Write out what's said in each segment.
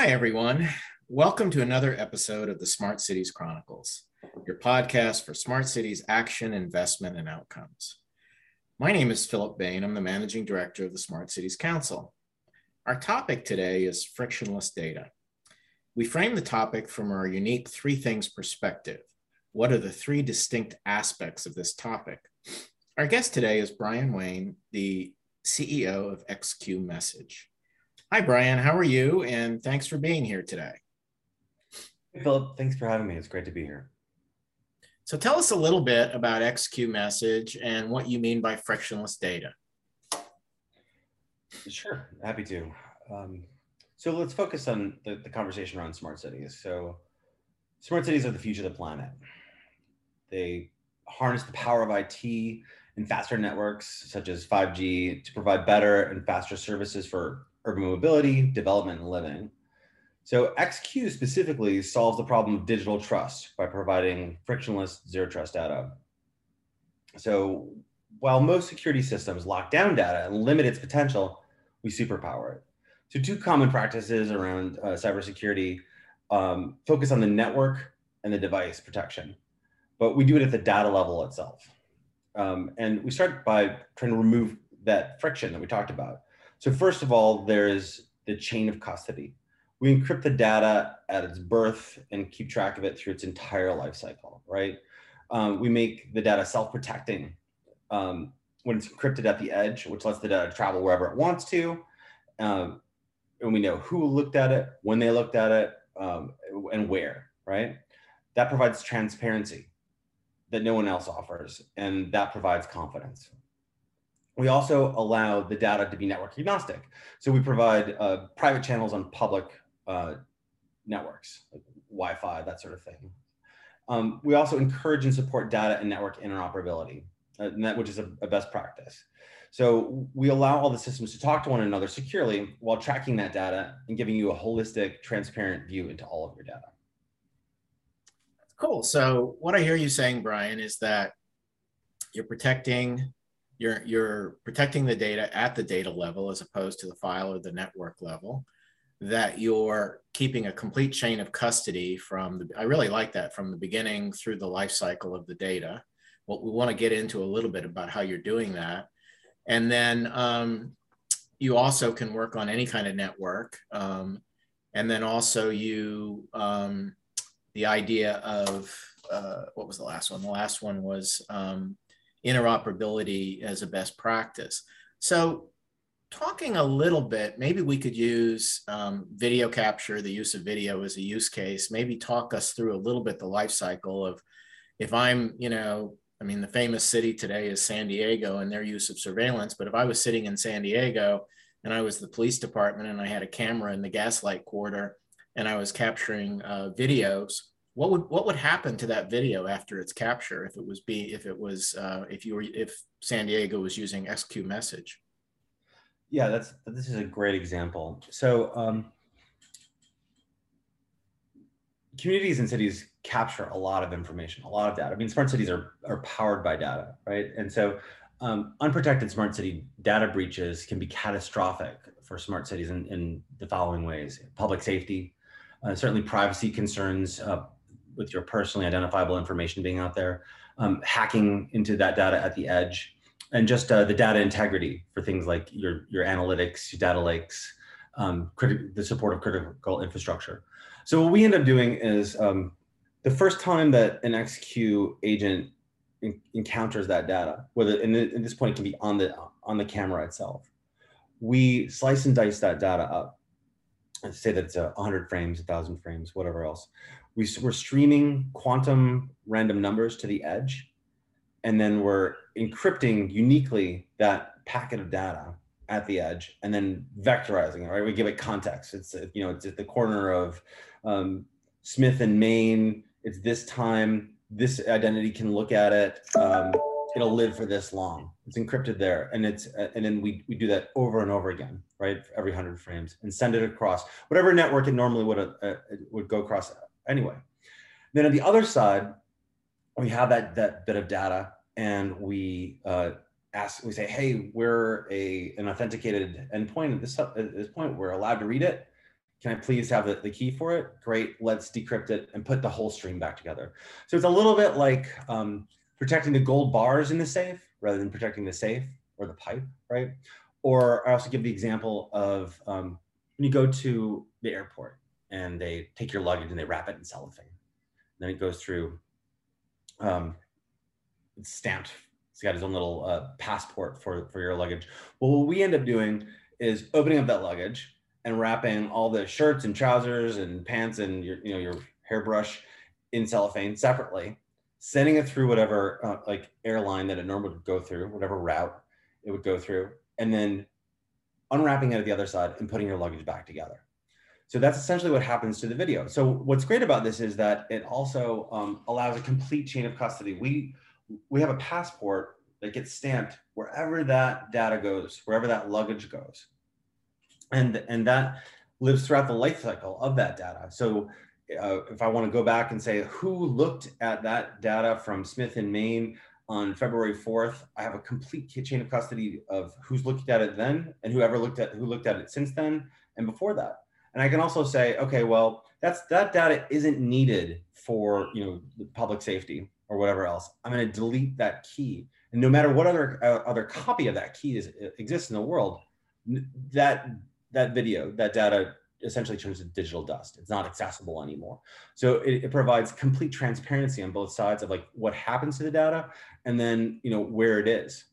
Hi, everyone. Welcome to another episode of the Smart Cities Chronicles, your podcast for smart cities action, investment, and outcomes. My name is Philip Bane. I'm the managing director of the Smart Cities Council. Our topic today is frictionless data. We frame the topic from our unique three things perspective. What are the three distinct aspects of this topic? Our guest today is Brian Wane, the CEO of XQ Message. Hi, Brian. How are you? And thanks for being here today. Hey, Philip. Thanks for having me. It's great to be here. So tell us a little bit about XQ Message and what you mean by frictionless data. Sure, happy to. Um, so let's focus on the, the conversation around smart cities. So smart cities are the future of the planet. They harness the power of IT and faster networks such as 5G to provide better and faster services for urban mobility, development, and living. So XQ specifically solves the problem of digital trust by providing frictionless zero trust data. So while most security systems lock down data and limit its potential, we superpower it. So two common practices around uh, cybersecurity um, focus on the network and the device protection, but we do it at the data level itself. Um, and we start by trying to remove that friction that we talked about. So first of all, there's the chain of custody we encrypt the data at its birth and keep track of it through its entire life cycle, right? Um, we make the data self-protecting um, when it's encrypted at the edge, which lets the data travel wherever it wants to. Um, and we know who looked at it, when they looked at it, um, and where, right? That provides transparency that no one else offers, and that provides confidence. We also allow the data to be network agnostic. So we provide uh, private channels on public uh, networks, like Wi-Fi, that sort of thing. Um, we also encourage and support data and network interoperability, uh, which is a, a best practice. So we allow all the systems to talk to one another securely while tracking that data and giving you a holistic, transparent view into all of your data. Cool. So what I hear you saying, Brian, is that you're protecting you're you're protecting the data at the data level as opposed to the file or the network level that you're keeping a complete chain of custody from the, I really like that from the beginning through the life cycle of the data. What we want to get into a little bit about how you're doing that. And then um, you also can work on any kind of network. Um, and then also you, um, the idea of, uh, what was the last one? The last one was um, interoperability as a best practice. So talking a little bit, maybe we could use um, video capture, the use of video as a use case, maybe talk us through a little bit the life cycle of if I'm, you know, I mean, the famous city today is San Diego and their use of surveillance. But if I was sitting in San Diego and I was the police department and I had a camera in the Gaslamp Quarter and I was capturing uh, videos, what would what would happen to that video after its capture if it was be if it was uh, if you were if San Diego was using XQ message? Yeah, that's this is a great example. So um, communities and cities capture a lot of information, a lot of data. I mean, smart cities are are powered by data, right? And so um, unprotected smart city data breaches can be catastrophic for smart cities in, in the following ways: public safety, uh, certainly privacy concerns uh, with your personally identifiable information being out there, um, hacking into that data at the edge, and just uh, the data integrity for things like your your analytics, your data lakes, um, the support of critical infrastructure. So what we end up doing is um, the first time that an XQ agent encounters that data, whether in, the, in this point it can be on the on the camera itself, we slice and dice that data up and say that it's a 100 frames, 1,000 frames, whatever else. We, we're streaming quantum random numbers to the edge and then we're encrypting uniquely that packet of data at the edge and then vectorizing it right? We give it context. It's you know it's at the corner of um, smith and Main. it's this time. This identity can look at it. Um, it'll live for this long. It's encrypted there and it's and then we, we do that over and over again right? Every 100 frames and send it across whatever network it normally would uh, uh would go across anyway then on the other side we have that that bit of data and we uh, ask we say hey we're a an authenticated endpoint at this at this point we're allowed to read it can I please have the, the key for it? Great, let's decrypt it and put the whole stream back together. So it's a little bit like um, protecting the gold bars in the safe rather than protecting the safe or the pipe, right? Or I also give the example of um, when you go to the airport and they take your luggage and they wrap it in cellophane. Then it goes through, um, it's stamped. It's got his own little uh, passport for, for your luggage. Well, what we end up doing is opening up that luggage and wrapping all the shirts and trousers and pants and your, you know, your hairbrush in cellophane separately, sending it through whatever uh, like airline that it normally would go through, whatever route it would go through, and then unwrapping it at the other side and putting your luggage back together. So that's essentially what happens to the video. So what's great about this is that it also um, allows a complete chain of custody. We we have a passport that gets stamped wherever that data goes, wherever that luggage goes and and that lives throughout the life cycle of that data. So uh, if I want to go back and say who looked at that data from Smith in Main on February 4th, I have a complete chain of custody of who's looked at it then and whoever looked at who looked at it since then and before that. And I can also say, okay, well, that's that data isn't needed for you know public safety or whatever else. I'm going to delete that key, and no matter what other uh, other copy of that key is, exists in the world, that that video, that data essentially turns to digital dust. It's not accessible anymore. So it, it, provides complete transparency on both sides of like what happens to the data and then, you know, where it is.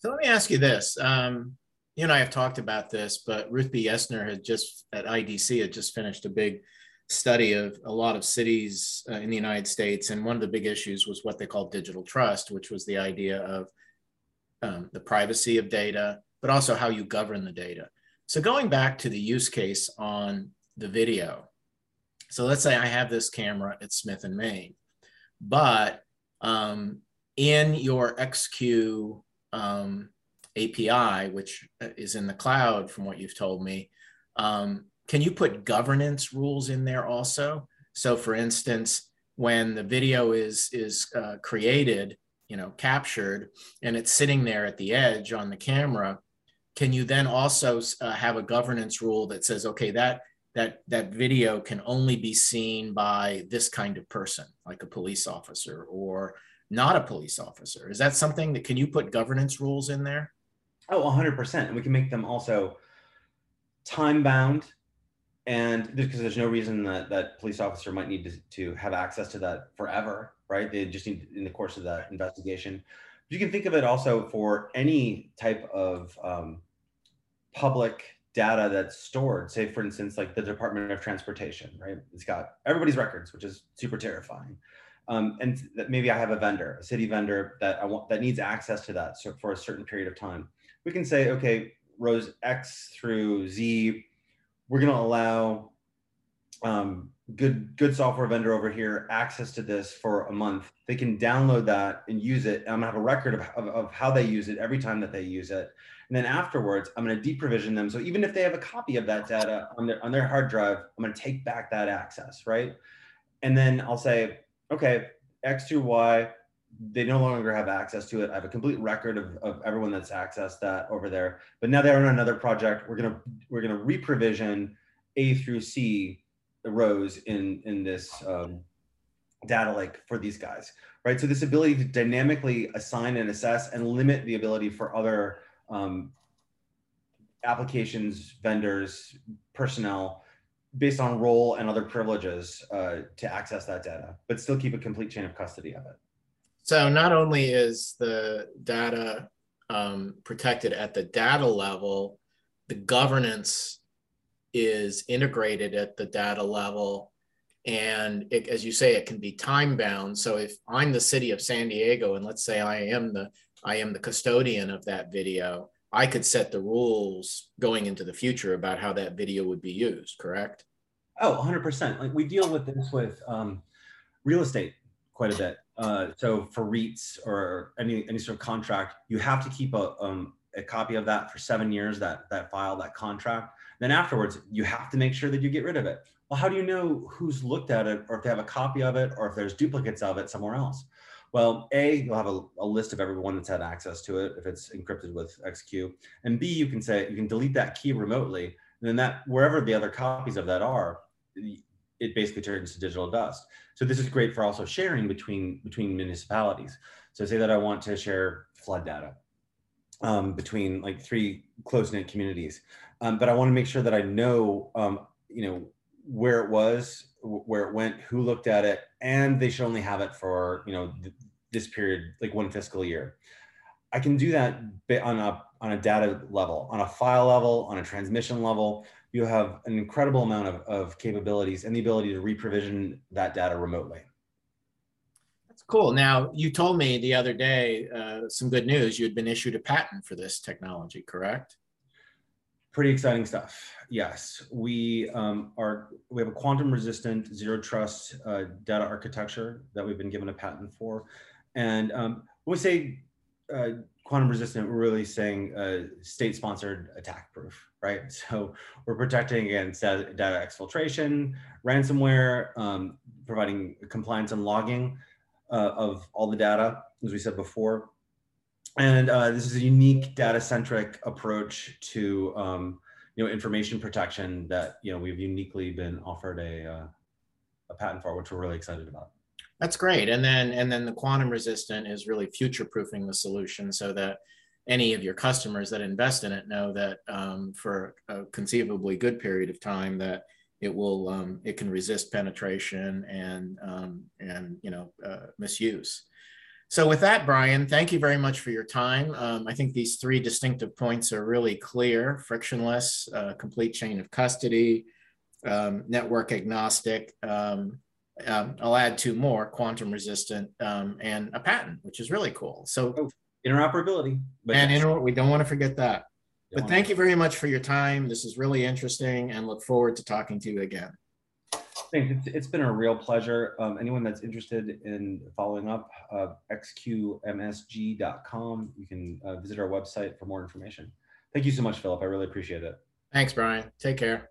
So let me ask you this. Um, you and I have talked about this, but Ruthbea Yesner had just at IDC had just finished a big study of a lot of cities uh, in the United States. And one of the big issues was what they called digital trust, which was the idea of um, the privacy of data, but also how you govern the data. So going back to the use case on the video. So let's say I have this camera at Smith and Main, but um, in your XQ um, API, which uh, is in the cloud from what you've told me, um, can you put governance rules in there also? So for instance, when the video is, is uh, created, you know, captured, and it's sitting there at the edge on the camera, can you then also uh, have a governance rule that says, okay, that that that video can only be seen by this kind of person, like a police officer or not a police officer? Is that something that can you put governance rules in there? Oh, 100%. And we can make them also time bound. And because there's no reason that that police officer might need to, to have access to that forever, right? They just need in the course of that investigation. You can think of it also for any type of um, public data that's stored say for instance like the department of transportation right it's got everybody's records which is super terrifying um, and that maybe i have a vendor a city vendor that i want that needs access to that so for a certain period of time we can say okay rows x through z we're going to allow um, good good software vendor over here access to this for a month they can download that and use it And i'm to have a record of, of, of how they use it every time that they use it and then afterwards, I'm to deprovision them. So even if they have a copy of that data on their, on their hard drive, I'm to take back that access, right? And then I'll say, okay, X through Y, they no longer have access to it. I have a complete record of, of everyone that's accessed that over there. But now they're on another project. We're gonna we're gonna reprovision A through C rows in in this um, data lake for these guys, right? So this ability to dynamically assign and assess and limit the ability for other um, applications, vendors, personnel, based on role and other privileges uh, to access that data, but still keep a complete chain of custody of it. So not only is the data um, protected at the data level, the governance is integrated at the data level. And it, as you say, it can be time bound. So if I'm the city of San Diego, and let's say I am the I am the custodian of that video. I could set the rules going into the future about how that video would be used, correct? Oh, 100%. Like we deal with this with um, real estate quite a bit. Uh, so for REITs or any, any sort of contract, you have to keep a, um, a copy of that for seven years, that, that file, that contract. Then afterwards, you have to make sure that you get rid of it. Well, how do you know who's looked at it or if they have a copy of it or if there's duplicates of it somewhere else? Well, A, you'll have a, a, list of everyone that's had access to it if it's encrypted with XQ. And B, you can say, you can delete that key remotely. And then that wherever the other copies of that are, it basically turns to digital dust. So this is great for also sharing between between municipalities. So say that I want to share flood data um, between like three close knit communities, um, but I want to make sure that I know, um, you know, where it was, where it went, who looked at it, and they should only have it for you know th- this period, like one fiscal year. I can do that on a on a data level, on a file level, on a transmission level. You have an incredible amount of, of capabilities and the ability to reprovision that data remotely. That's cool. Now, you told me the other day uh, some good news. You had been issued a patent for this technology, correct? Pretty exciting stuff. Yes, we um, are. We have a quantum resistant zero trust uh, data architecture that we've been given a patent for, and um, when we say uh, quantum resistant, we're really saying uh, state sponsored attack proof, right? So we're protecting against data exfiltration, ransomware, um, providing compliance and logging uh, of all the data, as we said before. And uh, this is a unique data centric approach to um, you know, information protection that you know, we've uniquely been offered a, uh, a patent for, which we're really excited about. That's great. And then and then the quantum resistant is really future proofing the solution so that any of your customers that invest in it know that um, for a conceivably good period of time that it will um, it can resist penetration and um, and you know uh, misuse. So with that, Brian, thank you very much for your time. Um, I think these three distinctive points are really clear: frictionless, uh, complete chain of custody, um, network agnostic, um, I'll add two more quantum resistant and a patent, which is really cool. So oh, interoperability. and inter- we don't want to forget that. Don't but thank you very much for your time. This is really interesting and look forward to talking to you again. Thanks. it's been a real pleasure. Um, anyone that's interested in following up, uh, xqmsg.com, you can uh, visit our website for more information. Thank you so much, Philip. I really appreciate it. Thanks, Brian. Take care.